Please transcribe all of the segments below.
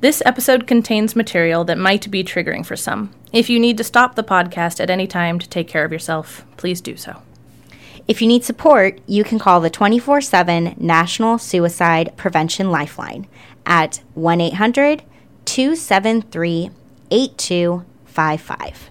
This episode contains material that might be triggering for some. If you need to stop the podcast at any time to take care of yourself, please do so. If you need support, you can call the 24 7 National Suicide Prevention Lifeline at 1 800 273 8255.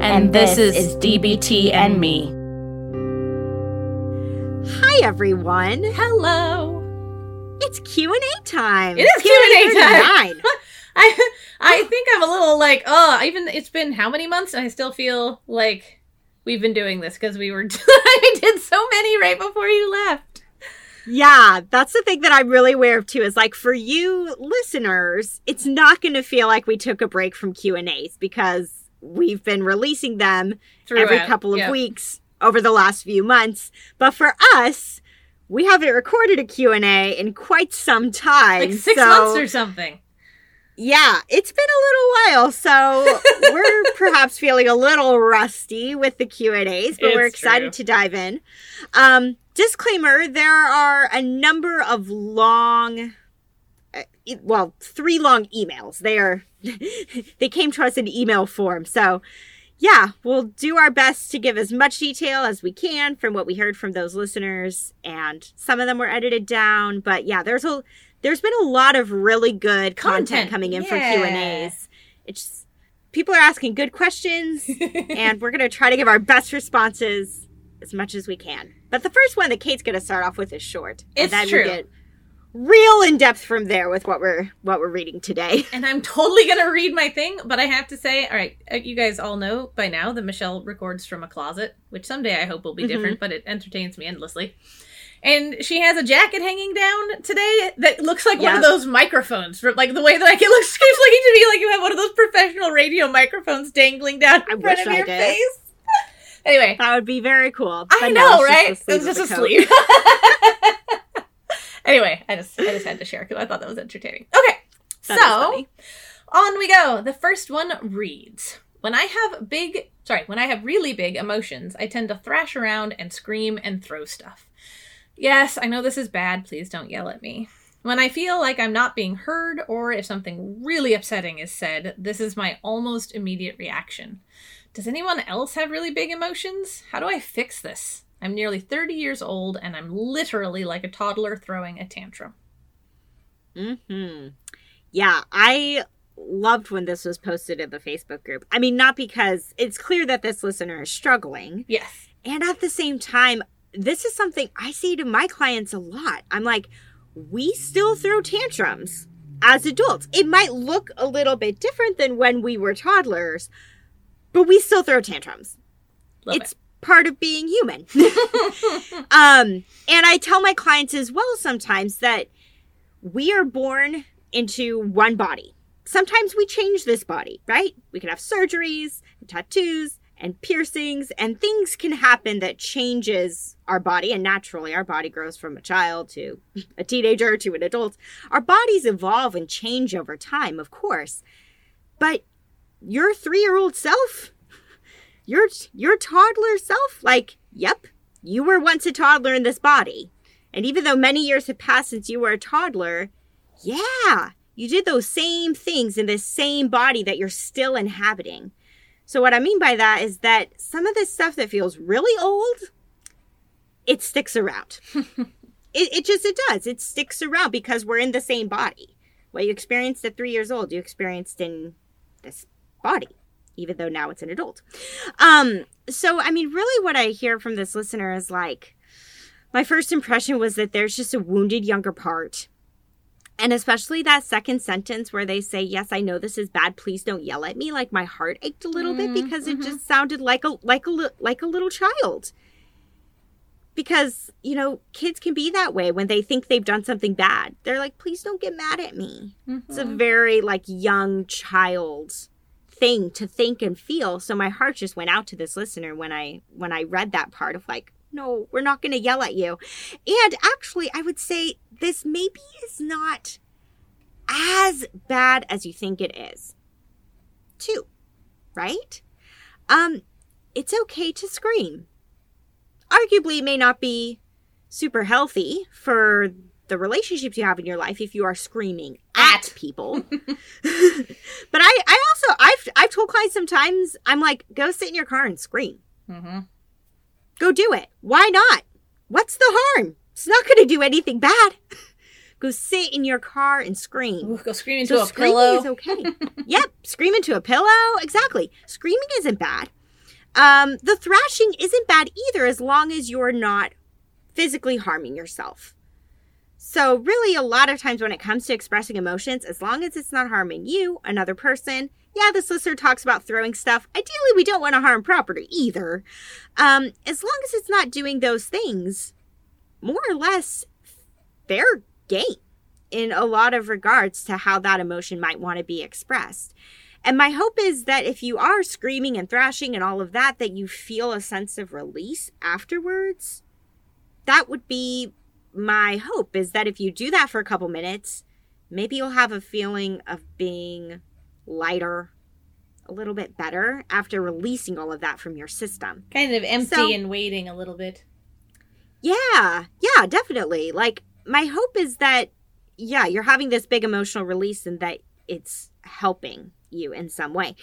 And, And this, this is, is DBT and me. Hi everyone. Hello. It's Q&A time. It is Q&A time. Q&A. I I think I'm a little like, oh, even it's been how many months and I still feel like we've been doing this because we were I did so many right before you left. yeah, that's the thing that I'm really aware of too is like for you listeners, it's not going to feel like we took a break from Q&As because we've been releasing them every couple of yeah. weeks over the last few months. But for us, we haven't recorded a Q&A in quite some time. Like six so- months or something. Yeah, it's been a little while, so we're perhaps feeling a little rusty with the Q and A's, but we're excited true. to dive in. Um, disclaimer: there are a number of long, uh, well, three long emails. They are they came to us in email form, so yeah, we'll do our best to give as much detail as we can from what we heard from those listeners, and some of them were edited down. But yeah, there's a there's been a lot of really good content, Content, coming in from yeah. Q and A's. It's people are asking good questions, and we're gonna try to give our best responses as much as we can. But the first one that Kate's gonna start off with is short, It's and then true. we get real in depth from there with what we're what we're reading today. and I'm totally gonna read my thing, but I have to say, all right, uh, you guys all know by now that Michelle records from a closet, which someday I hope will be Mhm. different, but it entertains me endlessly. And she has a jacket hanging down today that looks like one of those microphones, for, like the way that like it looks keeps looking to me like you have one of those professional radio microphones dangling down I in front wish of I your did. face. anyway, That would be very cool. I know, no, right? It's just a sleeve of the sleeve. coat. Anyway, I just I just had to share because I thought that was entertaining. Okay, That so on we go. The first one reads When I have big, sorry, when I have really big emotions, I tend to thrash around and scream and throw stuff. Yes, I know this is bad. Please don't yell at me. When I feel like I'm not being heard or if something really upsetting is said, this is my almost immediate reaction. Does anyone else have really big emotions? How do I fix this? I'm nearly 30 years old and I'm literally like a toddler throwing a tantrum. hmm Yeah, I loved when this was posted in the Facebook group. I mean, not because it's clear that this listener is struggling, Yes. and at the same time, this is something I say to my clients a lot. I'm like, we still throw tantrums as adults. It might look a little bit different than when we were toddlers, but we still throw tantrums. Love it's part of being human. um, and I tell my clients as well sometimes that we are born into one body. Sometimes we change this body, right? We can have surgeries, and tattoos, and piercings, and things can happen that changes our body. And naturally, our body grows from a child to a teenager to an adult. Our bodies evolve and change over time, of course. But your three-year-old self your your toddler self like yep you were once a toddler in this body. And even though many years have passed since you were a toddler yeah you did those same things in this same body that you're still inhabiting. So what i mean by that is that some of this stuff that feels really old it sticks around. It, it just it does. It sticks around because we're in the same body. What you experienced at three years old you experienced in this body even though now it's an adult. Um, so I mean, really what I hear from this listener is like my first impression was that there's just a wounded younger part And especially that second sentence where they say, "Yes, I know this is bad. Please don't yell at me." Like my heart ached a little bit mm-hmm, because it mm-hmm. just sounded like a like a li- like a little child. Because, you know, kids can be that way when they think they've done something bad. They're like, "Please don't get mad at me." It's a mm-hmm. very like young child thing to think and feel. So my heart just went out to this listener when I when I read that part of like, no, we're not going to yell at you. And actually, I would say this maybe is not as bad as you think it is. Too. Right? Um it's okay to scream. Arguably may not be super healthy for the relationships you have in your life if you are screaming at people. but I, I also I've I've told clients sometimes I'm like, go sit in your car and scream. Mm-hmm. Go do it. Why not? What's the harm? It's not going to do anything bad. go sit in your car and scream. Ooh, go scream into So a screaming pillow. is okay. yep, scream into a pillow. Exactly. Screaming isn't bad. Um, the thrashing isn't bad either, as long as you're not physically harming yourself. So, really, a lot of times when it comes to expressing emotions, as long as it's not harming you, another person, yeah, this listener talks about throwing stuff. Ideally, we don't want to harm property either. Um, as long as it's not doing those things, more or less, fair game in a lot of regards to how that emotion might want to be expressed. And my hope is that if you are screaming and thrashing and all of that, that you feel a sense of release afterwards. That would be my hope is that if you do that for a couple minutes, maybe you'll have a feeling of being lighter, a little bit better after releasing all of that from your system. kind of empty So- and waiting a little bit. Yeah, yeah, definitely. Like, my hope is that, yeah, you're having this big emotional release and that it's helping you in some way.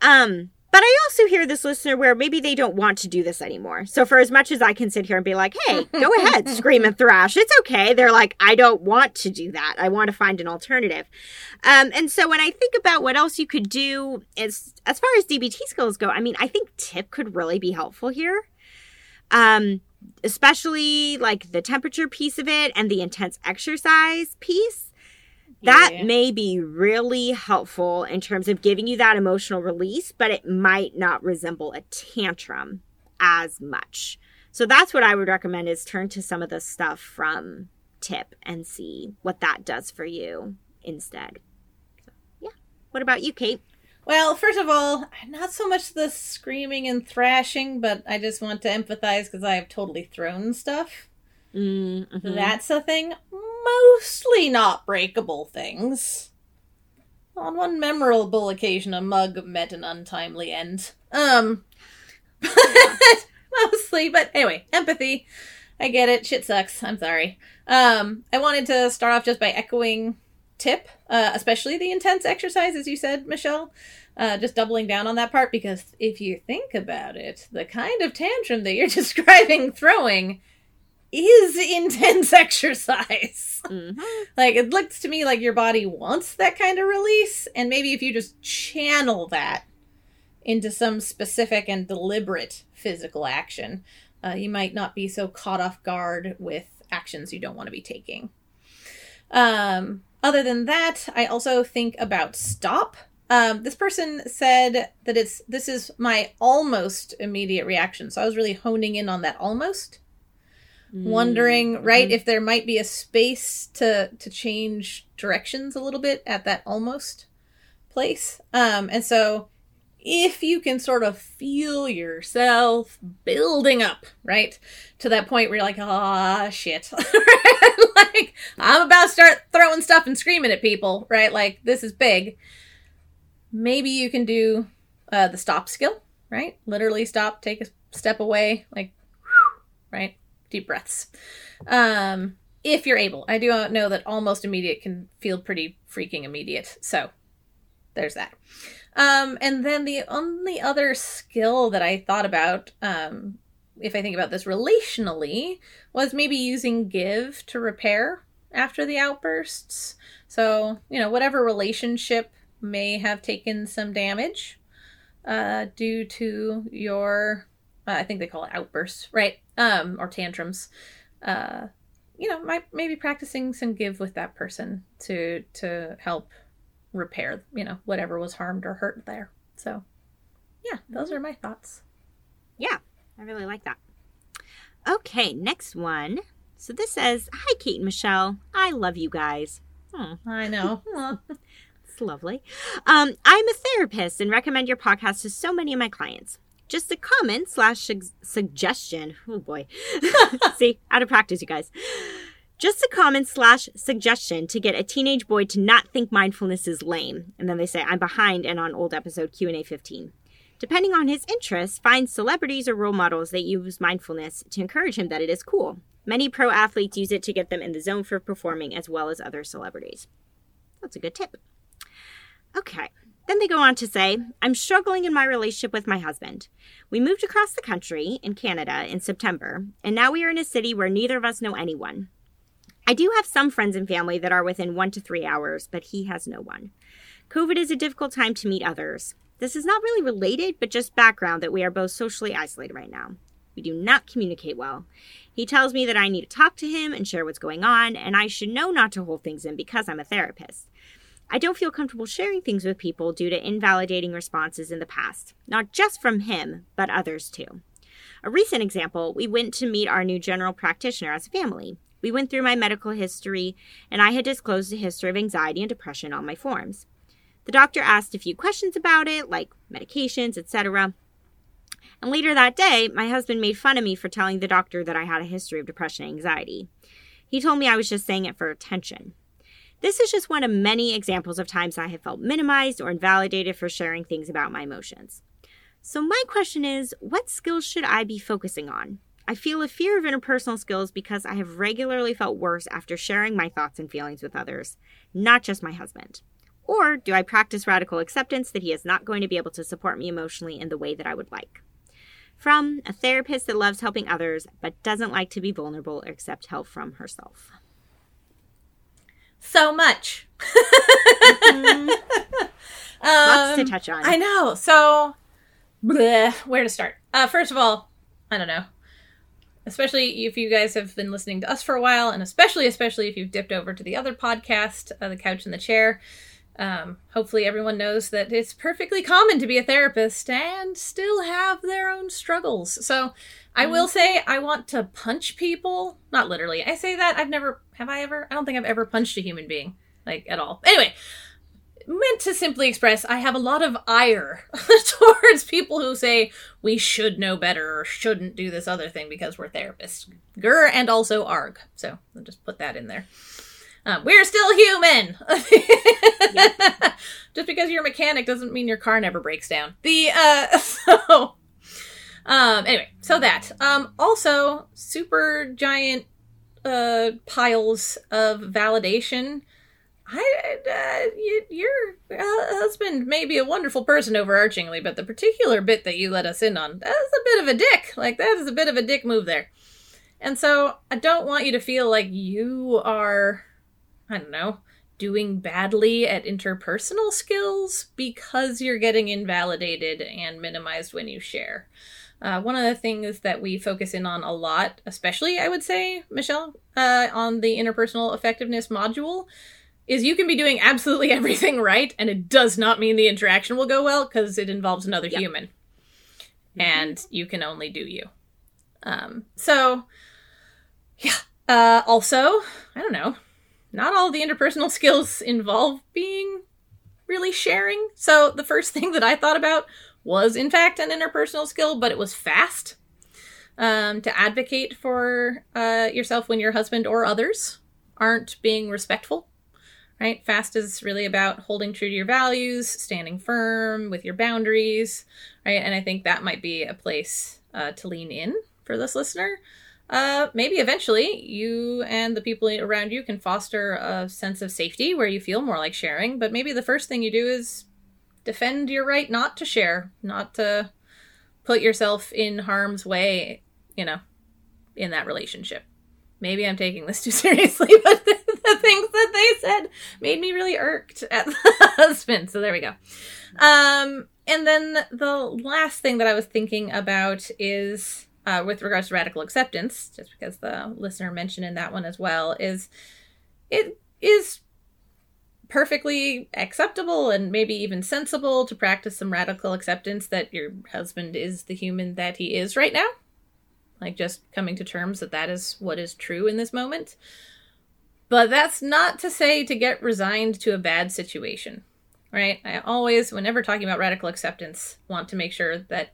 Um, but I also hear this listener where maybe they don't want to do this anymore. So, for as much as I can sit here and be like, hey, go ahead, scream and thrash, it's okay. They're like, I don't want to do that. I want to find an alternative. Um, and so, when I think about what else you could do as, as far as DBT skills go, I mean, I think tip could really be helpful here. Um, especially like the temperature piece of it and the intense exercise piece that Yeah. may be really helpful in terms of giving you that emotional release but it might not resemble a tantrum as much so that's what i would recommend is turn to some of the stuff from tip and see what that does for you instead so, yeah what about you kate Well, first of all, not so much the screaming and thrashing, but I just want to empathize because I have totally thrown stuff. mm-hmm. That's a thing. Mostly not breakable things. On one memorable occasion, a mug met an untimely end. Um, but mostly, but anyway, empathy. I get it. Shit sucks. I'm sorry. Um, I wanted to start off just by echoing tip, uh, especially the intense exercise, as you said, Michelle. Uh, just doubling down on that part because if you think about it, the kind of tantrum that you're describing throwing is intense exercise. Mhm. like it looks to me like your body wants that kind of release, and maybe if you just channel that into some specific and deliberate physical action, uh, you might not be so caught off guard with actions you don't want to be taking. Um, other than that, I also think about stop. Um, this person said that it's this is my almost immediate reaction, so I was really honing in on that almost wondering right if there might be a space to to change directions a little bit at that almost place. Um and so if you can sort of feel yourself building up right to that point where you're like ah shit. Like i'm about to start throwing stuff and screaming at people right? Like this is big. Maybe you can do uh, the stop skill right? Literally stop take a step away like right deep breaths. Um if you're able. I do know that almost immediate can feel pretty freaking immediate so there's that. Um and then the only other skill that i thought about um if i think about this relationally was maybe using give to repair after the outbursts. So you know whatever relationship may have taken some damage uh due to your uh, I think they call it outbursts, right? Um, or tantrums. Uh, you know, might maybe practicing some give with that person to to help repair, you know, whatever was harmed or hurt there. So, yeah, those are my thoughts. Yeah, I really like that. Okay, next one. So this says, "Hi, Kate and Michelle. I love you guys. Hmm, I know. it's lovely. Um, I'm a therapist and recommend your podcast to so many of my clients. Just a comment slash suggestion. Oh boy, see, out of practice, you guys. Just a comment slash suggestion to get a teenage boy to not think mindfulness is lame. And then they say, I'm behind and on old episode Q&A 15. Depending on his interests, find celebrities or role models that use mindfulness to encourage him that it is cool. Many pro athletes use it to get them in the zone for performing as well as other celebrities. That's a good tip. Okay. Then they go on to say, I'm struggling in my relationship with my husband. We moved across the country in Canada in September, and now we are in a city where neither of us know anyone. I do have some friends and family that are within one to three hours, but he has no one. COVID is a difficult time to meet others. This is not really related, but just background that we are both socially isolated right now. We do not communicate well. He tells me that I need to talk to him and share what's going on, and I should know not to hold things in because I'm a therapist. I don't feel comfortable sharing things with people due to invalidating responses in the past, not just from him, but others too. A recent example, we went to meet our new general practitioner as a family. We went through my medical history, and I had disclosed a history of anxiety and depression on my forms. The doctor asked a few questions about it, like medications, etc. And later that day, my husband made fun of me for telling the doctor that I had a history of depression and anxiety. He told me I was just saying it for attention. This is just one of many examples of times I have felt minimized or invalidated for sharing things about my emotions. So, my question is what skills should I be focusing on? I feel a fear of interpersonal skills because I have regularly felt worse after sharing my thoughts and feelings with others, not just my husband. Or do I practice radical acceptance that he is not going to be able to support me emotionally in the way that I would like? From a therapist that loves helping others but doesn't like to be vulnerable or accept help from herself. So much. Mm-hmm. Lots to Um, touch on. I know. So, bleh, where to start? Uh, first of all, I don't know. Especially if you guys have been listening to us for a while, and especially, especially if you've dipped over to the other podcast, uh, The Couch and the Chair. Um, hopefully, everyone knows that it's perfectly common to be a therapist and still have their own struggles. So, I will say I want to punch people. Not literally. I say that. I've never. Have I ever? I don't think I've ever punched a human being, like, at all. Anyway, meant to simply express I have a lot of ire towards people who say we should know better or shouldn't do this other thing because we're therapists. Gur and also arg. So I'll just put that in there. Um, we're still human. Just because you're a mechanic doesn't mean your car never breaks down. The uh so um anyway, so that. Um also super giant uh piles of validation I, uh, you, your uh, husband may be a wonderful person overarchingly, but the particular bit that you let us in on, that is a bit of a dick. Like, that is a bit of a dick move there. And so, I don't want you to feel like you are, I don't know, doing badly at interpersonal skills because you're getting invalidated and minimized when you share. Uh, one of the things that we focus in on a lot, especially I would say, Michelle, uh, on the interpersonal effectiveness module, is you can be doing absolutely everything right, and it does not mean the interaction will go well because it involves another Yep. human, and you can only do you. Um, so, yeah. Uh, also, I don't know. Not all the interpersonal skills involve being really sharing. So the first thing that I thought about was, in fact, an interpersonal skill, but it was fast. Um, to advocate for uh, yourself when your husband or others aren't being respectful right? Fast is really about holding true to your values, standing firm with your boundaries, right? And I think that might be a place uh, to lean in for this listener. Uh, maybe eventually you and the people around you can foster a sense of safety where you feel more like sharing, but maybe the first thing you do is defend your right not to share, not to put yourself in harm's way, you know, in that relationship maybe I'm taking this too seriously, but the, the things that they said made me really irked at the husband. So there we go. Um, and then the last thing that I was thinking about is uh, with regards to radical acceptance, just because the listener mentioned in that one as well, is it is perfectly acceptable and maybe even sensible to practice some radical acceptance that your husband is the human that he is right now. Like just coming to terms that that is what is true in this moment. But that's not to say to get resigned to a bad situation, right? I always, whenever talking about radical acceptance, want to make sure that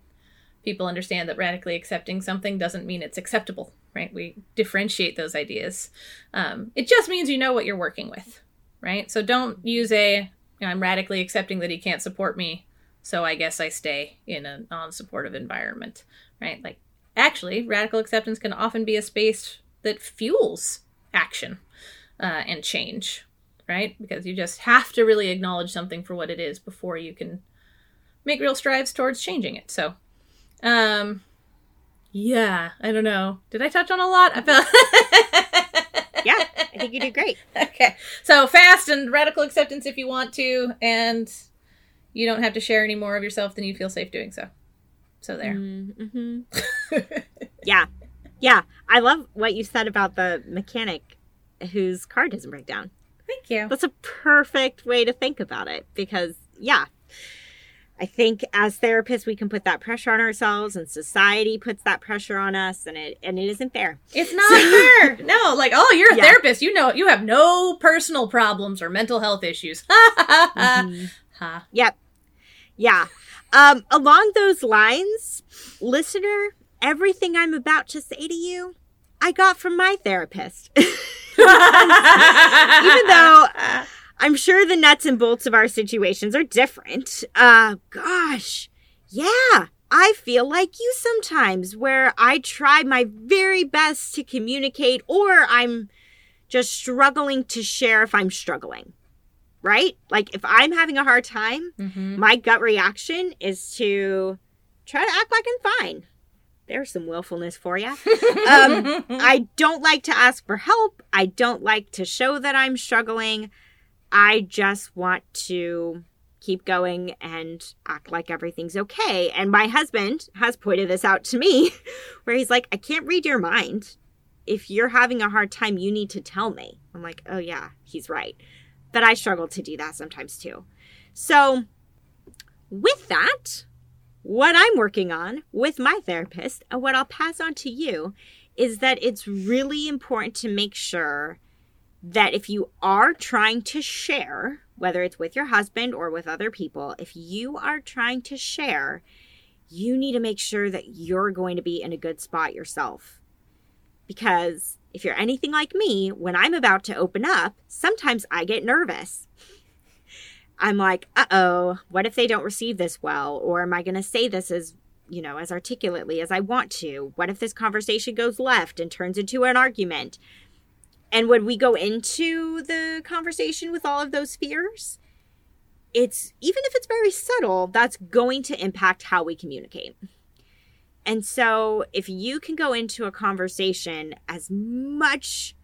people understand that radically accepting something doesn't mean it's acceptable, right? We differentiate those ideas. Um, it just means you know what you're working with, right? So don't use a I'm radically accepting that he can't support me, so I guess I stay in a non supportive environment, right? Like, actually, radical acceptance can often be a space that fuels action uh, and change, right? Because you just have to really acknowledge something for what it is before you can make real strides towards changing it. So, um, yeah, I don't know. Did I touch on a lot? I felt. I think you did great. Okay. So fast and radical acceptance if you want to, and you don't have to share any more of yourself than you feel safe doing so. So there. Mm-hmm. yeah. Yeah. I love what you said about the mechanic whose car doesn't break down. Thank you. That's a perfect way to think about it because, yeah, I think as therapists we can put that pressure on ourselves and society puts that pressure on us and it and it isn't fair. It's not fair. No, like, oh, you're a yeah. therapist. You know you have no personal problems or mental health issues. mm-hmm. huh. Yep. Yeah. Um, along those lines, listener, everything I'm about to say to you, I got from my therapist. Even though I'm sure the nuts and bolts of our situations are different. Uh, gosh. Yeah. I feel like you sometimes, where I try my very best to communicate, or I'm just struggling to share if I'm struggling. Right? Like, if I'm having a hard time, mm-hmm. my gut reaction is to try to act like I'm fine. There's some willfulness for you. um, I don't like to ask for help. I don't like to show that I'm struggling. I just want to keep going and act like everything's okay. And my husband has pointed this out to me where he's like, I can't read your mind. If you're having a hard time, you need to tell me. I'm like, oh, yeah, he's right. But I struggle to do that sometimes too. So, with that, what I'm working on with my therapist and what I'll pass on to you is that it's really important to make sure that if you are trying to share, whether it's with your husband or with other people, if you are trying to share, you need to make sure that you're going to be in a good spot yourself. Because if you're anything like me, when I'm about to open up, sometimes I get nervous. I'm like, uh oh, what if they don't receive this well? Or am I going to say this as, you know, as articulately as I want to? What if this conversation goes left and turns into an argument? And when we go into the conversation with all of those fears, it's even if it's very subtle, that's going to impact how we communicate. And so, if you can go into a conversation as much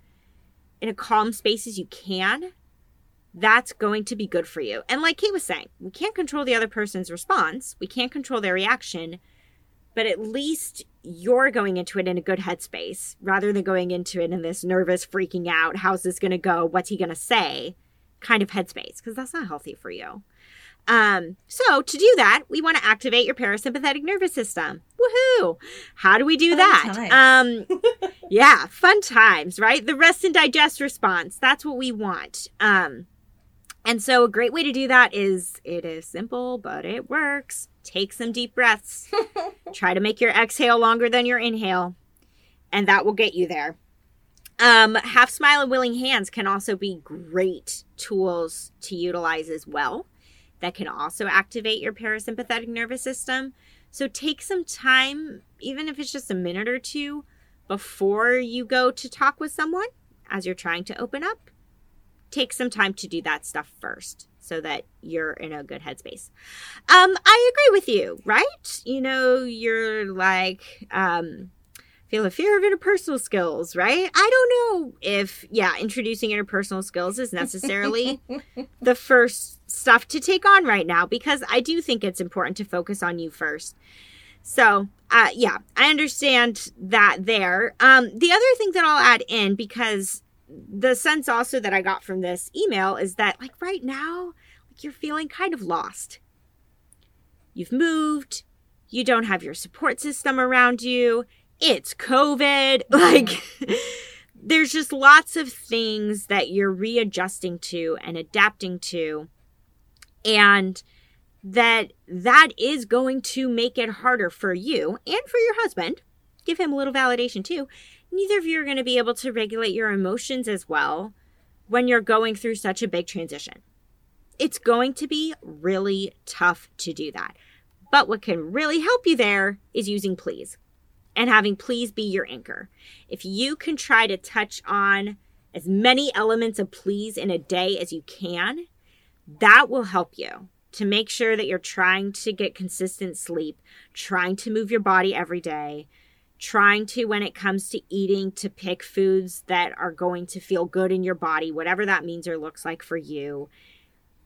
in a calm space as you can, that's going to be good for you. And like Kate was saying, we can't control the other person's response, we can't control their reaction, but at least you're going into it in a good headspace rather than going into it in this nervous, freaking out, how's this going to go? What's he going to say? kind of headspace because that's not healthy for you. Um, so to do that, we want to activate your parasympathetic nervous system. Woohoo! How do we do fun that? Um, yeah, fun times, right? The rest and digest response. That's what we want. Um, and so a great way to do that is it is simple, but it works. Take some deep breaths. Try to make your exhale longer than your inhale, and that will get you there. Um, half smile and willing hands can also be great tools to utilize as well. That can also activate your parasympathetic nervous system. So take some time, even if it's just a minute or two, before you go to talk with someone as you're trying to open up take some time to do that stuff first so that you're in a good headspace. Um, I agree with you, right? You know, you're like, um, feel a fear of interpersonal skills, right? I don't know if, yeah, introducing interpersonal skills is necessarily the first stuff to take on right now because I do think it's important to focus on you first. So, uh, yeah, I understand that there. Um, the other thing that I'll add in, because the sense also that I got from this email is that, like, right now, like, you're feeling kind of lost. You've moved, you don't have your support system around you, it's COVID. Like, there's just lots of things that you're readjusting to and adapting to. And that that is going to make it harder for you and for your husband. Give him a little validation too. Neither of you are going to be able to regulate your emotions as well when you're going through such a big transition. It's going to be really tough to do that. But what can really help you there is using please and having please be your anchor. If you can try to touch on as many elements of please in a day as you can, that will help you to make sure that you're trying to get consistent sleep, trying to move your body every day, trying to, when it comes to eating, to pick foods that are going to feel good in your body, whatever that means or looks like for you.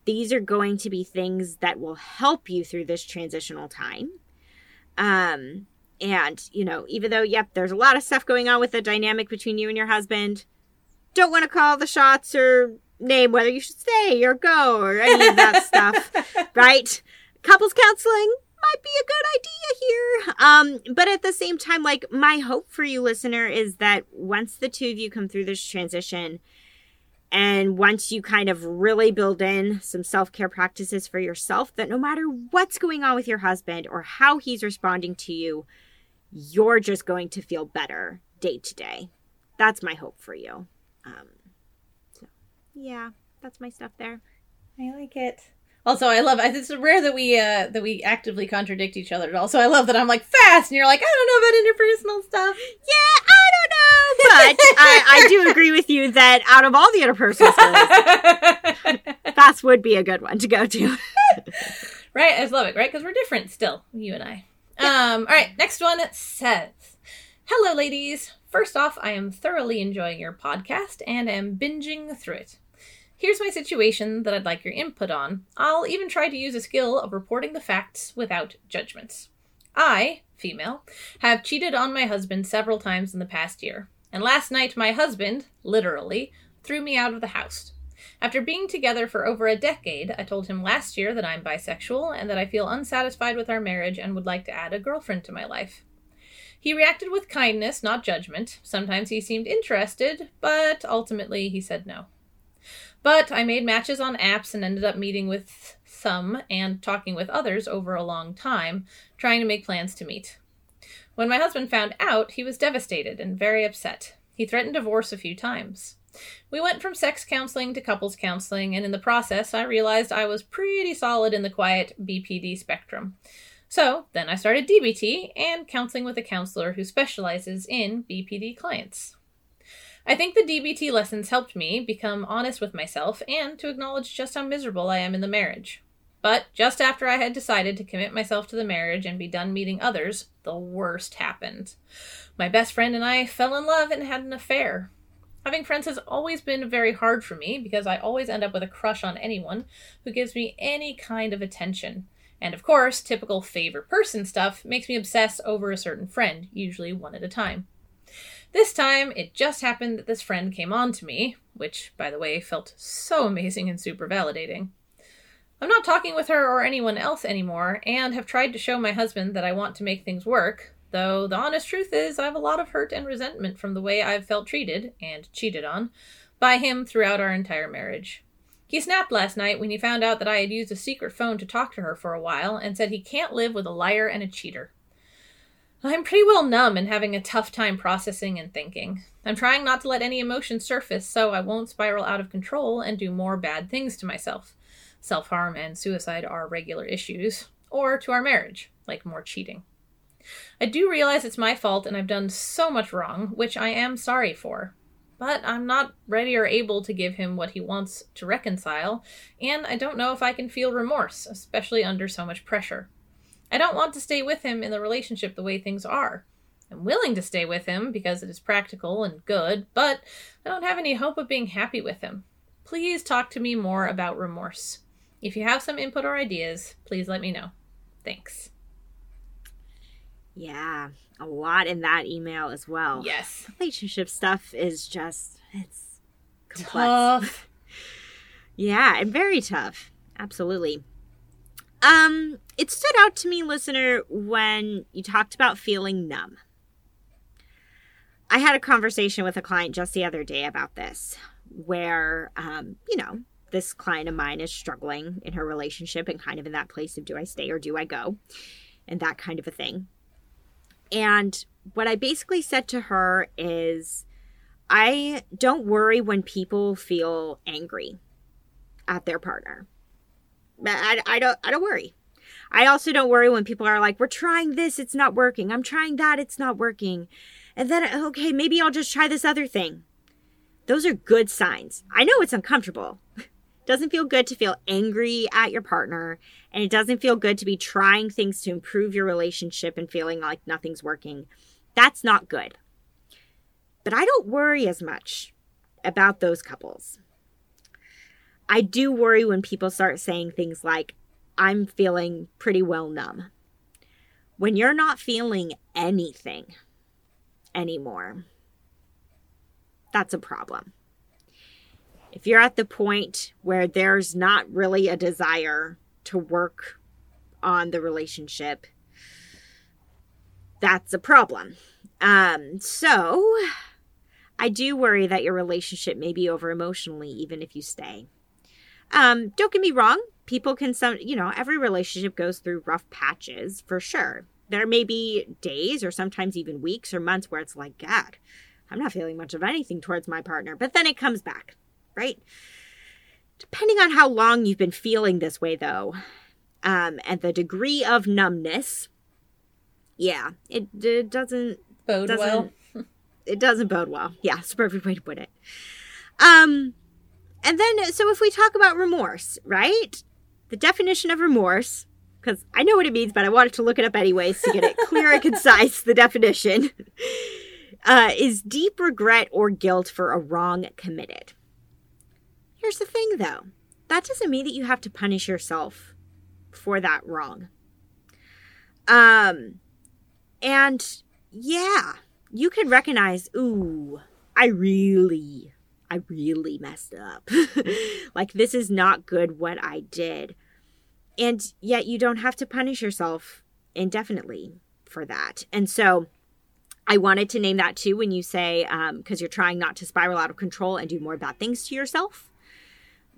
These are going to be things that will help you through this transitional time. Um, and, you know, even though, yep, there's a lot of stuff going on with the dynamic between you and your husband, don't want to call the shots or name whether you should stay or go or any of that stuff, right? Couples counseling might be a good idea here. Um, but at the same time, like my hope for you, listener, is that once the two of you come through this transition, and once you kind of really build in some self care practices for yourself, that no matter what's going on with your husband or how he's responding to you, you're just going to feel better day to day. That's my hope for you. Um, so, yeah, that's my stuff there. I like it. Also, I love. It's rare that we uh that we actively contradict each other at all. So I love that I'm like fast, and you're like, I don't know about interpersonal stuff. Yeah, I don't know, but I, I do agree with you that out of all the interpersonal skills, fast would be a good one to go to. right, I just love it. Right, because we're different still, you and I. Um. All right, next one says, "Hello, ladies. First off, I am thoroughly enjoying your podcast and am binging through it." Here's my situation that I'd like your input on. I'll even try to use a skill of reporting the facts without judgments. I, female, have cheated on my husband several times in the past year, and last night my husband, literally, threw me out of the house. After being together for over a decade, I told him last year that I'm bisexual and that I feel unsatisfied with our marriage and would like to add a girlfriend to my life. He reacted with kindness, not judgment. Sometimes he seemed interested, but ultimately he said no. But I made matches on apps and ended up meeting with some and talking with others over a long time, trying to make plans to meet. When my husband found out, he was devastated and very upset. He threatened divorce a few times. We went from sex counseling to couples counseling, and in the process, I realized I was pretty solid in the quiet BPD spectrum. So then I started DBT and counseling with a counselor who specializes in BPD clients. I think the DBT lessons helped me become honest with myself and to acknowledge just how miserable I am in the marriage. But just after I had decided to commit myself to the marriage and be done meeting others, the worst happened. My best friend and I fell in love and had an affair. Having friends has always been very hard for me because I always end up with a crush on anyone who gives me any kind of attention. And of course, typical favorite person stuff makes me obsess over a certain friend, usually one at a time. This time, it just happened that this friend came on to me, which, by the way, felt so amazing and super validating. I'm not talking with her or anyone else anymore, and have tried to show my husband that I want to make things work, though the honest truth is I have a lot of hurt and resentment from the way I've felt treated, and cheated on, by him throughout our entire marriage. He snapped last night when he found out that I had used a secret phone to talk to her for a while, and said he can't live with a liar and a cheater. I'm pretty well numb and having a tough time processing and thinking. I'm trying not to let any emotion surface so I won't spiral out of control and do more bad things to myself. Self harm and suicide are regular issues, or to our marriage, like more cheating. I do realize it's my fault and I've done so much wrong, which I am sorry for. But I'm not ready or able to give him what he wants to reconcile, and I don't know if I can feel remorse, especially under so much pressure. I don't want to stay with him in the relationship the way things are. I'm willing to stay with him because it is practical and good, but I don't have any hope of being happy with him. Please talk to me more about remorse. If you have some input or ideas, please let me know. Thanks. Yeah, a lot in that email as well. Yes. Relationship stuff is just, it's complex. Tough. Yeah, and very tough. Absolutely. Um, it stood out to me, listener, when you talked about feeling numb. I had a conversation with a client just the other day about this, where, um, you know, this client of mine is struggling in her relationship and kind of in that place of do I stay or do I go, and that kind of a thing. And what I basically said to her is, I don't worry when people feel angry at their partner. I, I don't I don't worry. I also don't worry when people are like, "We're trying this, it's not working. I'm trying that, it's not working." And then okay, maybe I'll just try this other thing. Those are good signs. I know it's uncomfortable. doesn't feel good to feel angry at your partner, and it doesn't feel good to be trying things to improve your relationship and feeling like nothing's working. That's not good. But I don't worry as much about those couples. I do worry when people start saying things like, I'm feeling pretty well numb. When you're not feeling anything anymore, that's a problem. If you're at the point where there's not really a desire to work on the relationship, that's a problem. Um, so I do worry that your relationship may be over emotionally, even if you stay. Um, don't get me wrong. People can some, you know, every relationship goes through rough patches for sure. There may be days or sometimes even weeks or months where it's like, God, I'm not feeling much of anything towards my partner, but then it comes back, right? Depending on how long you've been feeling this way, though, um, and the degree of numbness, yeah, it, it doesn't Bode doesn't, well. it doesn't bode well. Yeah, it's a perfect way to put it. Um, and then, so if we talk about remorse, right? The definition of remorse, because I know what it means, but I wanted to look it up anyways to get it clear and concise, the definition, uh, is deep regret or guilt for a wrong committed. Here's the thing, though that doesn't mean that you have to punish yourself for that wrong. Um, and yeah, you can recognize, ooh, I really I really messed up. like, this is not good what I did. And yet, you don't have to punish yourself indefinitely for that. And so, I wanted to name that too when you say, because um, you're trying not to spiral out of control and do more bad things to yourself.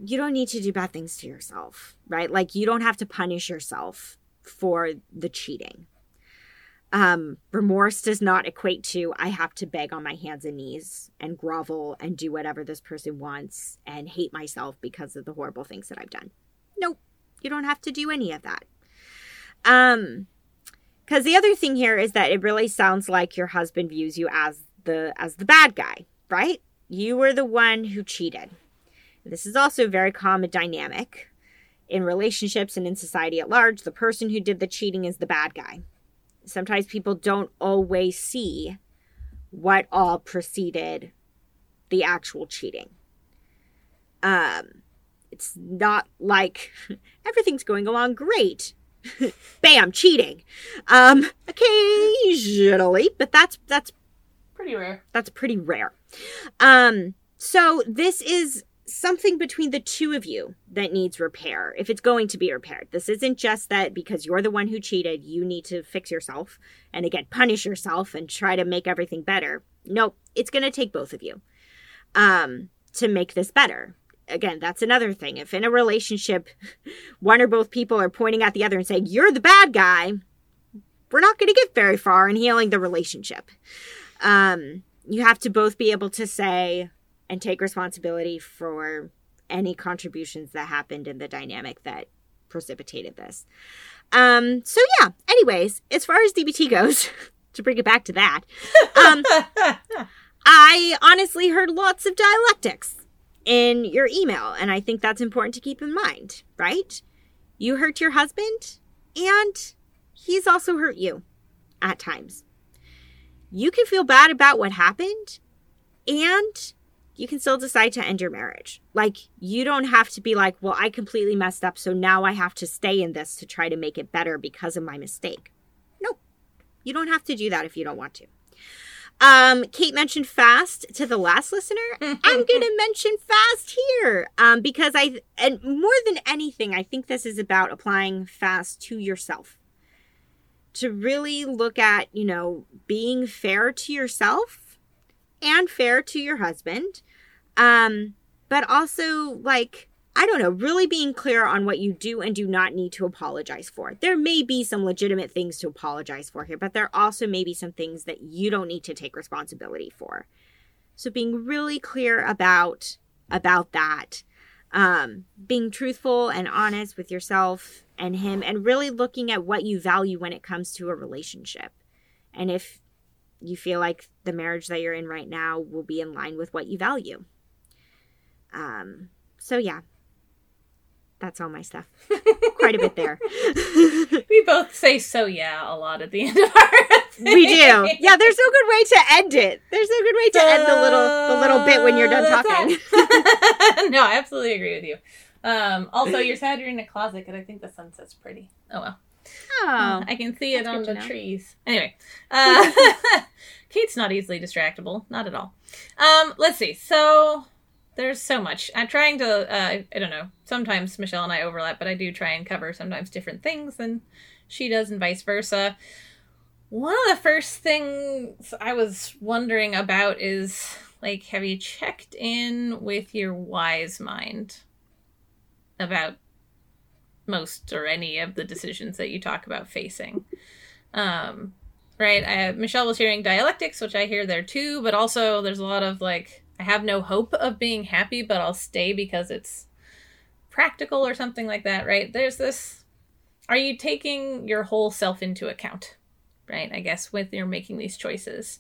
You don't need to do bad things to yourself, right? Like, you don't have to punish yourself for the cheating. Um, remorse does not equate to I have to beg on my hands and knees and grovel and do whatever this person wants and hate myself because of the horrible things that I've done. Nope, you don't have to do any of that. Um, because the other thing here is that it really sounds like your husband views you as the as the bad guy, right? You were the one who cheated. This is also a very common dynamic in relationships and in society at large. The person who did the cheating is the bad guy sometimes people don't always see what all preceded the actual cheating. Um, it's not like everything's going along great. Bam, cheating. Um, occasionally, but that's that's Pretty rare. that's pretty rare. Um, so this is something between the two of you that needs repair if it's going to be repaired. This isn't just that because you're the one who cheated, you need to fix yourself and again punish yourself and try to make everything better. Nope, it's going to take both of you um, to make this better. Again, that's another thing. If in a relationship, one or both people are pointing at the other and saying, You're the bad guy, we're not going to get very far in healing the relationship. Um, you have to both be able to say, and take responsibility for any contributions that happened in the dynamic that precipitated this. Um, so yeah, anyways, as far as DBT goes, to bring it back to that, um, I honestly heard lots of dialectics in your email, and I think that's important to keep in mind, right? You hurt your husband, and he's also hurt you at times. You can feel bad about what happened, and you can still decide to end your marriage. Like, you don't have to be like, well, I completely messed up, so now I have to stay in this to try to make it better because of my mistake. Nope. You don't have to do that if you don't want to. Um, Kate mentioned fast to the last listener. I'm going to mention fast here. Um, because I, and more than anything, I think this is about applying fast to yourself. To really look at, you know, being fair to yourself and fair to your husband. Um, but also like I don't know, really being clear on what you do and do not need to apologize for. There may be some legitimate things to apologize for here, but there also may be some things that you don't need to take responsibility for. So being really clear about about that, um, being truthful and honest with yourself and him, and really looking at what you value when it comes to a relationship. And if you feel like the marriage that you're in right now will be in line with what you value. Um, so yeah, that's all my stuff. Quite a bit there. we both say so yeah a lot at the end of our We do. Yeah, there's no good way to end it. There's no good way to end the little the little bit when you're done talking. no, I absolutely agree with you. Um, also, you're sad you're in a closet because I think the sunset's pretty. Oh well. Oh, I can see it on the know. trees. Anyway, uh, Kate's not easily distractible, not at all. Um, let's see. So there's so much. I'm trying to. Uh, I don't know. Sometimes Michelle and I overlap, but I do try and cover sometimes different things than she does, and vice versa. One of the first things I was wondering about is like, have you checked in with your wise mind about most or any of the decisions that you talk about facing. Um, right? I, Michelle was hearing dialectics, which I hear there too, but also there's a lot of like, I have no hope of being happy, but I'll stay because it's practical or something like that, right? There's this. Are you taking your whole self into account, right? I guess with you're making these choices.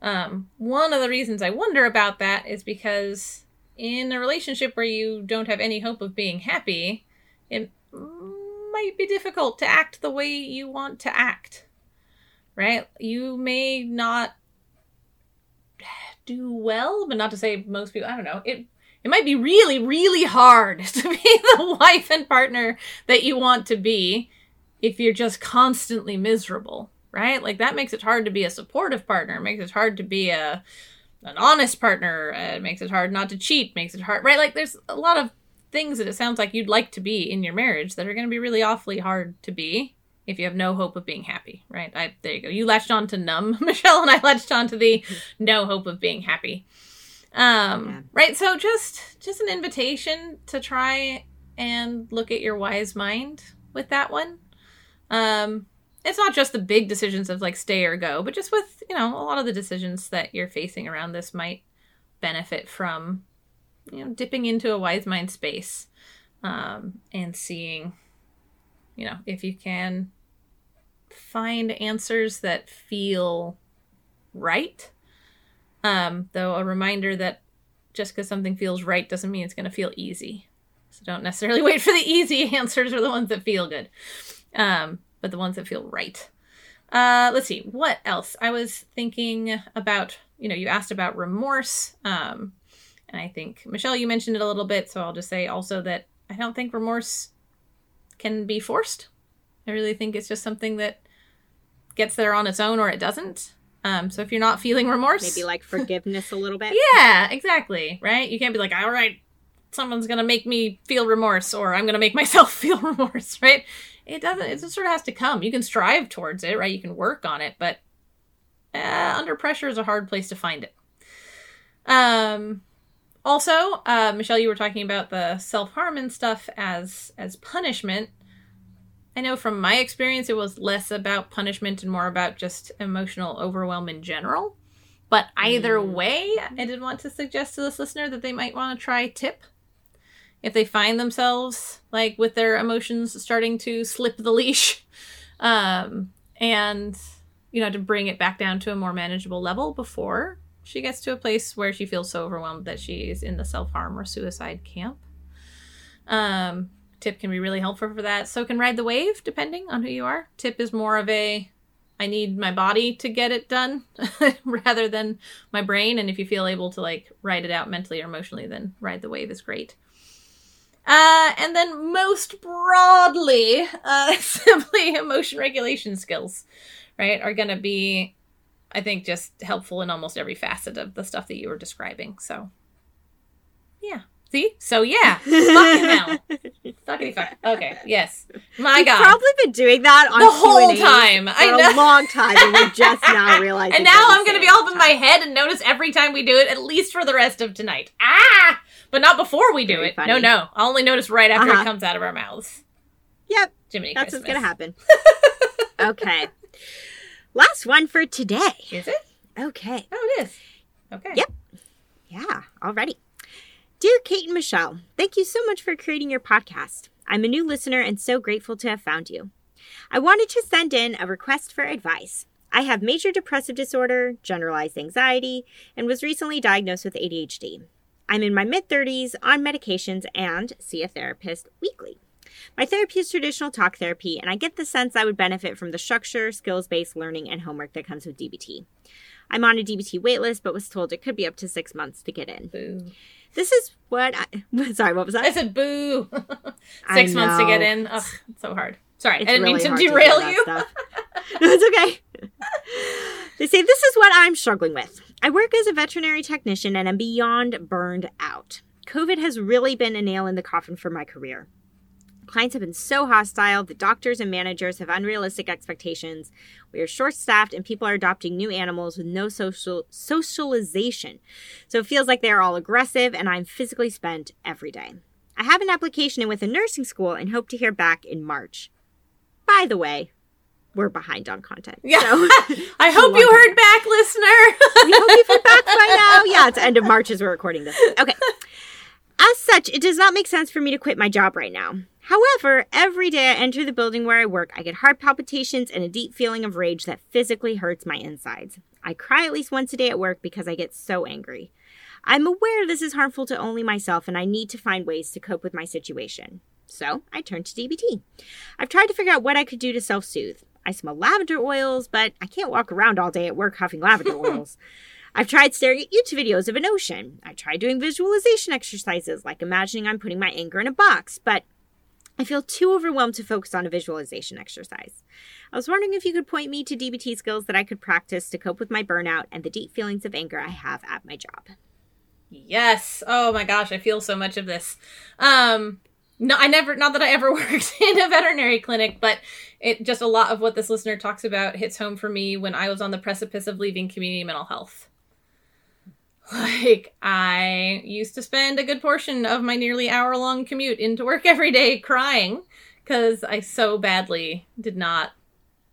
Um, one of the reasons I wonder about that is because in a relationship where you don't have any hope of being happy, it might be difficult to act the way you want to act. Right? You may not do well, but not to say most people, I don't know. It it might be really really hard to be the wife and partner that you want to be if you're just constantly miserable, right? Like that makes it hard to be a supportive partner, it makes it hard to be a an honest partner, it makes it hard not to cheat, makes it hard, right? Like there's a lot of things that it sounds like you'd like to be in your marriage that are going to be really awfully hard to be if you have no hope of being happy, right? I, there you go. You latched on to numb, Michelle, and I latched on to the no hope of being happy. Um, Yeah. right. So just, just an invitation to try and look at your wise mind with that one. Um, it's not just the big decisions of like stay or go, but just with, you know, a lot of the decisions that you're facing around this might benefit from you know dipping into a wise mind space um, and seeing you know if you can find answers that feel right. Um, though a reminder that just because something feels right doesn't mean it's going to feel easy. So don't necessarily wait for the easy answers or the ones that feel good. Um, but the ones that feel right. Uh, let's see what else? I was thinking about you know you asked about remorse um, and I think, Michelle, you mentioned it a little bit, so I'll just say also that I don't think remorse can be forced. I really think it's just something that gets there on its own or it doesn't. Um, so if you're not feeling remorse, maybe like forgiveness a little bit. yeah, exactly, right? You can't be like, all right, someone's gonna make me feel remorse, or I'm gonna make myself feel remorse, right? It doesn't. It just sort of has to come. You can strive towards it, right? You can work on it, but uh, under pressure is a hard place to find it. Um, also, uh, Michelle, you were talking about the self harm and stuff as as punishment. I know from my experience, it was less about punishment and more about just emotional overwhelm in general. But either Mm. way, I did want to suggest to this listener that they might want to try tip. If they find themselves like with their emotions starting to slip the leash, um, and you know, to bring it back down to a more manageable level before she gets to a place where she feels so overwhelmed that she's in the self harm or suicide camp. Um, tip can be really helpful for that. So can ride the wave, depending on who you are. Tip is more of a I need my body to get it done rather than my brain. And if you feel able to like ride it out mentally or emotionally, then ride the wave is great. Uh, and then most broadly, uh, simply emotion regulation skills, right, are going to be, I think, just helpful in almost every facet of the stuff that you were describing. So, yeah. See? So, yeah. Fucking hell. Fuckity fuck. Okay. Yes. My We've God. probably been doing that on the whole Q&As time. for I a know. long time, and we're just now realizing. and now I'm going to be all all in my head and notice every time we do it, at least for the rest of tonight. Ah! But not before we do Very it. funny. No, no. I'll only notice right after Uh-huh. it comes out of our mouths. Yep, Jiminy that's what's gonna happen. okay, last one for today. Is it? Okay, Oh, it is. Okay. Yep. yeah, already. Dear Kate and Michelle, thank you so much for creating your podcast. I'm a new listener and so grateful to have found you. I wanted to send in a request for advice. I have major depressive disorder, generalized anxiety, and was recently diagnosed with ADHD. I'm in my mid 30s on medications and see a therapist weekly. My therapy is traditional talk therapy, and I get the sense I would benefit from the structure, skills based learning, and homework that comes with DBT. I'm on a DBT waitlist, but was told it could be up to six months to get in. Boo. This is what I. Sorry, what was that? I said boo. Six months to get in. Ugh, it's so hard. Sorry, It's I didn't really mean to derail that you. no, it's okay. They say this is what I'm struggling with. I work as a veterinary technician and I'm beyond burned out. COVID has really been a nail in the coffin for my career. Clients have been so hostile, the doctors and managers have unrealistic expectations. We are short staffed and people are adopting new animals with no social socialization. So it feels like they are all aggressive and I'm physically spent every day. I have an application in with a nursing school and hope to hear back in March. By the way, we're behind on content. Yeah. So I hope you heard back, listener. we hope you've heard back by now. Yeah, it's end of March as we're recording this. Okay. As such, it does not make sense for me to quit my job right now. However, every day I enter the building where I work, I get heart palpitations and a deep feeling of rage that physically hurts my insides. I cry at least once a day at work because I get so angry. I'm aware this is harmful to only myself and I need to find ways to cope with my situation. So I turned to DBT. I've tried to figure out what I could do to self soothe. I smell lavender oils, but I can't walk around all day at work huffing lavender oils. I've tried staring at YouTube videos of an ocean. I tried doing visualization exercises, like imagining I'm putting my anger in a box, but I feel too overwhelmed to focus on a visualization exercise. I was wondering if you could point me to DBT skills that I could practice to cope with my burnout and the deep feelings of anger I have at my job. Yes. Oh my gosh, I feel so much of this. Um no, I never not that I ever worked in a veterinary clinic, but it just a lot of what this listener talks about hits home for me when I was on the precipice of leaving community mental health. Like I used to spend a good portion of my nearly hour long commute into work every day crying cuz I so badly did not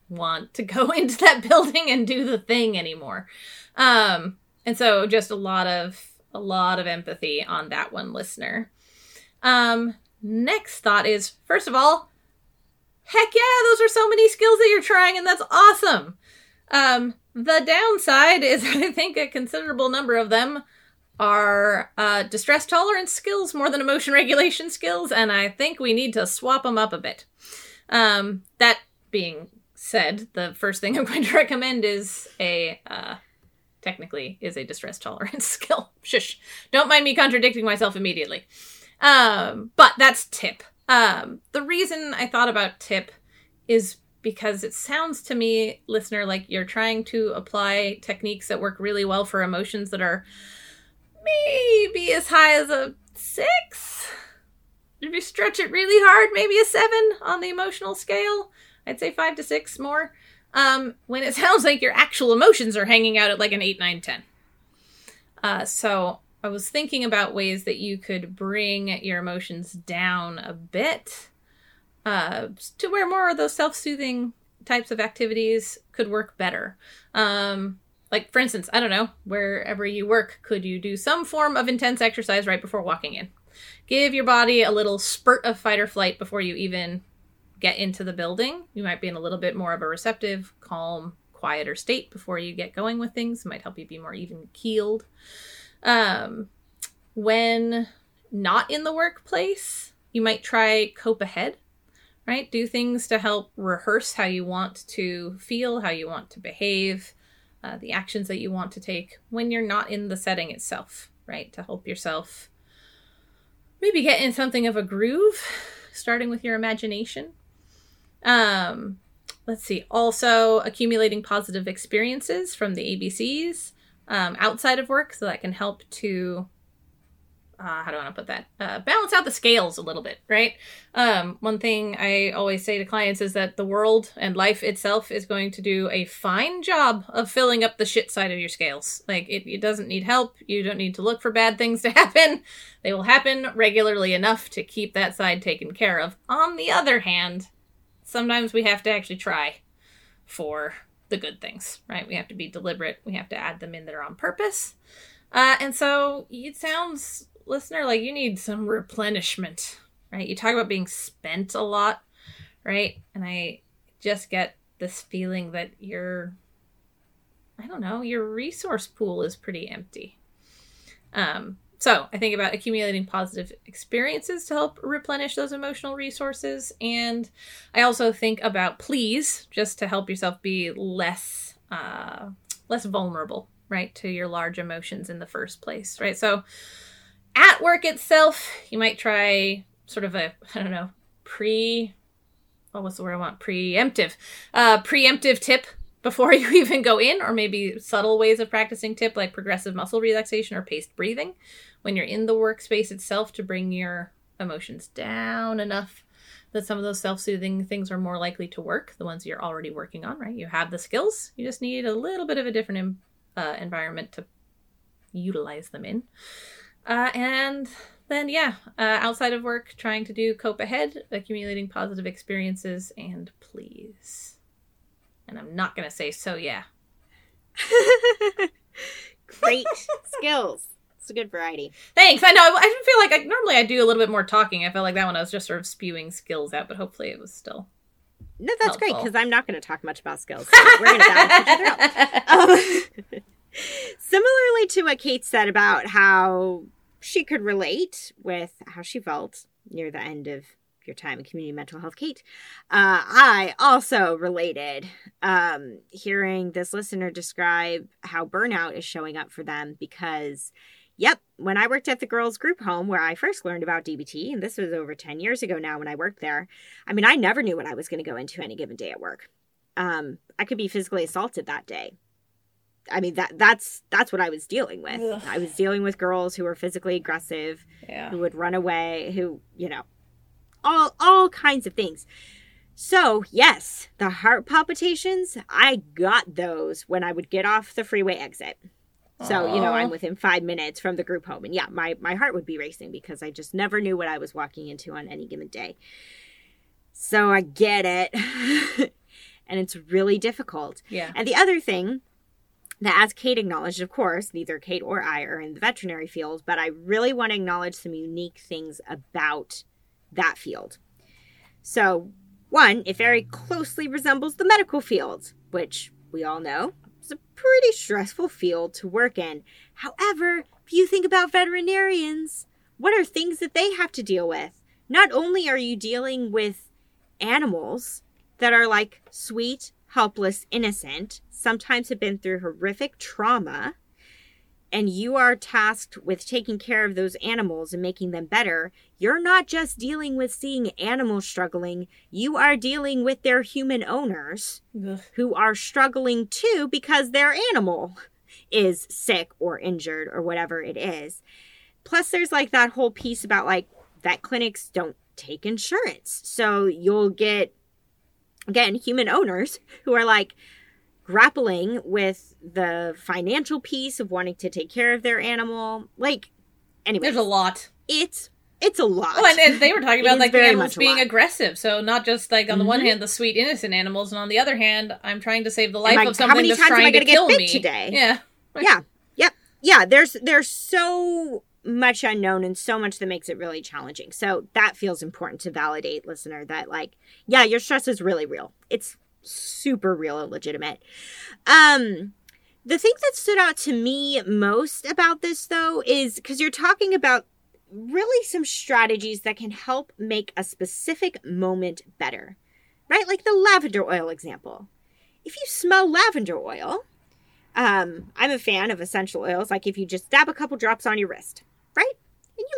want to go into that building and do the thing anymore. Um and so just a lot of a lot of empathy on that one listener. Um next thought is first of all, heck yeah, those are so many skills that you're trying and that's awesome. Um the downside is I think a considerable number of them are uh, distress tolerance skills more than emotion regulation skills, and I think we need to swap them up a bit. Um, that being said, the first thing I'm going to recommend is a uh, technically is a distress tolerance skill. Shush! Don't mind me contradicting myself immediately. Um, but that's tip. Um, the reason I thought about tip is because it sounds to me, listener, like you're trying to apply techniques that work really well for emotions that are maybe as high as a six. If you stretch it really hard, maybe a seven on the emotional scale. I'd say five to six more. Um, when it sounds like your actual emotions are hanging out at like an eight, nine, ten. Uh, so I was thinking about ways that you could bring your emotions down a bit uh, to where more of those self-soothing types of activities could work better. Um, like for instance, I don't know, wherever you work, could you do some form of intense exercise right before walking in? Give your body a little spurt of fight or flight before you even get into the building. You might be in a little bit more of a receptive, calm, quieter state before you get going with things. It might help you be more even keeled. Um, when not in the workplace, you might try cope ahead right? Do things to help rehearse how you want to feel, how you want to behave, uh, the actions that you want to take when you're not in the setting itself, right? To help yourself maybe get in something of a groove, starting with your imagination. Um, let's see. Also, accumulating positive experiences from the ABCs um, outside of work, so that can help to uh, how do I want to put that? Uh, balance out the scales a little bit, right? Um, one thing I always say to clients is that the world and life itself is going to do a fine job of filling up the shit side of your scales. Like, it, it doesn't need help. You don't need to look for bad things to happen. They will happen regularly enough to keep that side taken care of. On the other hand, sometimes we have to actually try for the good things, right? We have to be deliberate. We have to add them in there on purpose. Uh, and so it sounds listener, like you need some replenishment, right? You talk about being spent a lot, right? And I just get this feeling that your I don't know, your resource pool is pretty empty. Um, so I think about accumulating positive experiences to help replenish those emotional resources. And I also think about please, just to help yourself be less uh, less vulnerable, right, to your large emotions in the first place, right? So at work itself, you might try sort of a, I don't know, pre, oh, what's the word I want? Preemptive, uh, preemptive tip before you even go in, or maybe subtle ways of practicing tip like progressive muscle relaxation or paced breathing when you're in the workspace itself to bring your emotions down enough that some of those self-soothing things are more likely to work the ones you're already working on right you have the skills you just need a little bit of a different uh, environment to utilize them in uh, and then, yeah, uh, outside of work, trying to do cope ahead, accumulating positive experiences, and please. And I'm not going to say so, yeah. Great skills. It's a good variety. Thanks. I know. I didn't feel like I normally I do a little bit more talking. I felt like that one I was just sort of spewing skills out, but hopefully it was still. No, that's helpful. great because I'm not going to talk much about skills. So we're going to balance each other out. Um, Similarly to what Kate said about how she could relate with how she felt near the end of your time in community mental health, Kate, uh, I also related um, hearing this listener describe how burnout is showing up for them because. Yep, when I worked at the girls' group home where I first learned about DBT, and this was over 10 years ago now when I worked there, I mean, I never knew what I was going to go into any given day at work. Um, I could be physically assaulted that day. I mean that that's that's what I was dealing with. Ugh. I was dealing with girls who were physically aggressive, yeah. who would run away, who, you know, all all kinds of things. So, yes, the heart palpitations, I got those when I would get off the freeway exit. So, you know, I'm within five minutes from the group home. And yeah, my, my heart would be racing because I just never knew what I was walking into on any given day. So I get it. and it's really difficult. Yeah. And the other thing that, as Kate acknowledged, of course, neither Kate or I are in the veterinary field, but I really want to acknowledge some unique things about that field. So, one, it very closely resembles the medical field, which we all know is a pretty stressful field to work in. However, if you think about veterinarians, what are things that they have to deal with? Not only are you dealing with animals that are like sweet, helpless, innocent, sometimes have been through horrific trauma, and you are tasked with taking care of those animals and making them better, you're not just dealing with seeing animals struggling, you are dealing with their human owners Ugh. who are struggling too because their animal is sick or injured or whatever it is. Plus, there's like that whole piece about like vet clinics don't take insurance. So you'll get again, human owners who are like grappling with the financial piece of wanting to take care of their animal. Like, anyway, there's a lot. It's it's a lot. Oh, and, and they were talking about like the animals being aggressive. So not just like on mm-hmm. the one mm-hmm. hand the sweet innocent animals, and on the other hand, I'm trying to save the life of something that's trying to kill me today. Yeah. Yeah. Yep. Yeah. There's there's so much unknown and so much that makes it really challenging. So that feels important to validate, listener, that like, yeah, your stress is really real. It's super real and legitimate. Um, the thing that stood out to me most about this though is because you're talking about really some strategies that can help make a specific moment better, right? Like the lavender oil example. If you smell lavender oil, um, I'm a fan of essential oils. Like if you just dab a couple drops on your wrist,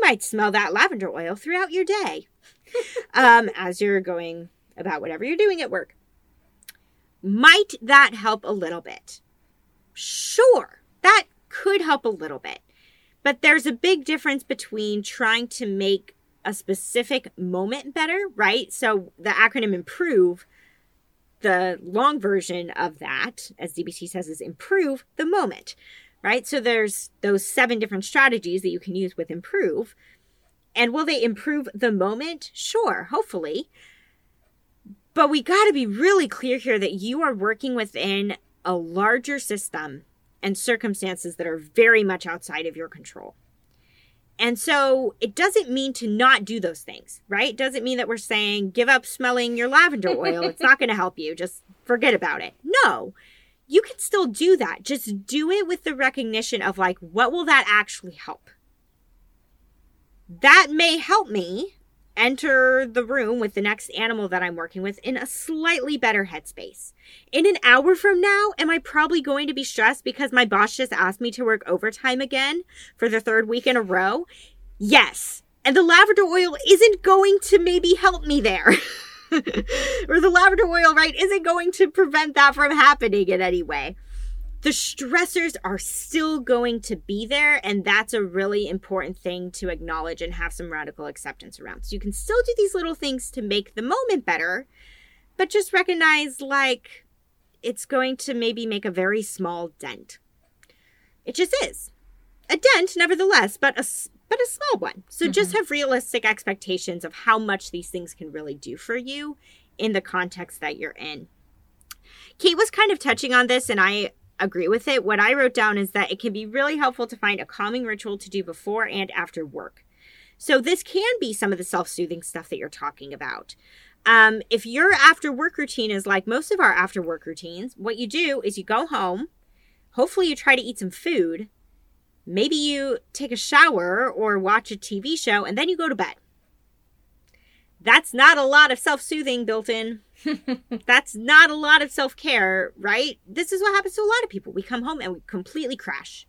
might smell that lavender oil throughout your day um, as you're going about whatever you're doing at work. Might that help a little bit? Sure, that could help a little bit. But there's a big difference between trying to make a specific moment better, right? So the acronym IMPROVE, the long version of that, as DBT says, is improve the moment, right? So there's those seven different strategies that you can use with improve. And will they improve the moment? Sure, hopefully. But we got to be really clear here that you are working within a larger system and circumstances that are very much outside of your control. And so it doesn't mean to not do those things, right? Doesn't mean that we're saying give up smelling your lavender oil. it's not going to help you. Just forget about it. No, you can still do that. Just do it with the recognition of like, what will that actually help? That may help me enter the room with the next animal that I'm working with in a slightly better headspace. In an hour from now, am I probably going to be stressed because my boss just asked me to work overtime again for the third week in a row? Yes. And the lavender oil isn't going to maybe help me there. or the oil, right, isn't going to prevent that from happening in any way. The stressors are still going to be there and that's a really important thing to acknowledge and have some radical acceptance around. So you can still do these little things to make the moment better but just recognize like it's going to maybe make a very small dent. It just is. A dent nevertheless but a but a small one so mm-hmm. just have realistic expectations of how much these things can really do for you in the context that you're in Kate was kind of touching on this, and I agree with it. What I wrote down is that it can be really helpful to find a calming ritual to do before and after work. So this can be some of the self-soothing stuff that you're talking about. Um, if your after work routine is like most of our after work routines, what you do is you go home. Hopefully, you try to eat some food. Maybe you take a shower or watch a TV show, and then you go to bed. That's not a lot of self soothing built in. That's not a lot of self care, right? This is what happens to a lot of people. We come home and we completely crash.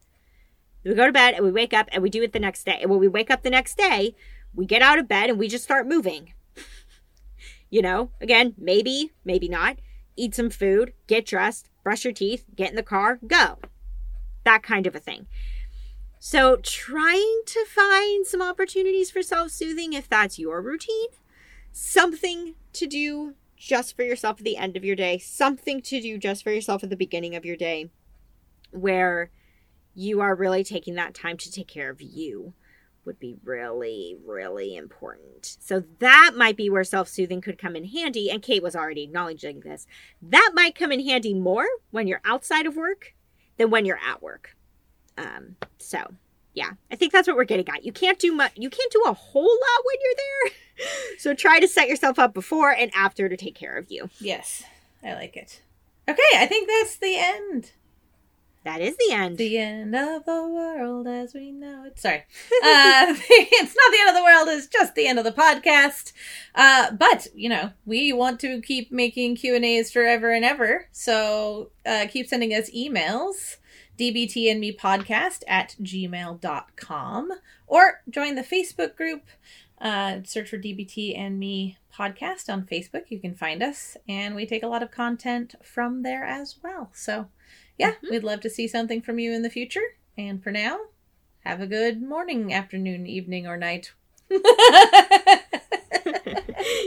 We go to bed and we wake up and we do it the next day. And when we wake up the next day, we get out of bed and we just start moving. you know, again, maybe, maybe not. Eat some food, get dressed, brush your teeth, get in the car, go. That kind of a thing. So, trying to find some opportunities for self soothing if that's your routine, something to do just for yourself at the end of your day, something to do just for yourself at the beginning of your day, where you are really taking that time to take care of you would be really, really important. So that might be where self soothing could come in handy. And Kate was already acknowledging this. That might come in handy more when you're outside of work than when you're at work. Um, so yeah, I think that's what we're getting at. You can't do much. You can't do a whole lot when you're there. so try to set yourself up before and after to take care of you. Yes, I like it. Okay, I think that's the end. That is the end. The end of the world as we know it. Sorry. uh, it's not the end of the world, it's just the end of the podcast. Uh, but, you know, we want to keep making Q&As forever and ever. So uh, keep sending us emails dbt and me podcast at gmail.com or join the facebook group. Uh, search for dbt and me podcast on facebook. You can find us and we take a lot of content from there as well. So yeah mm-hmm. we'd love to see something from you in the future. And for now have a good morning afternoon evening or night.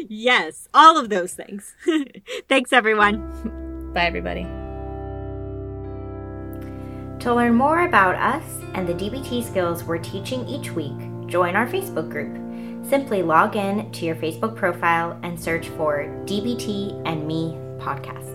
Yes all of those things. Thanks everyone. Bye everybody to learn more about us and the DBT skills we're teaching each week, join our Facebook group. Simply log in to your Facebook profile and search for DBT and Me podcast.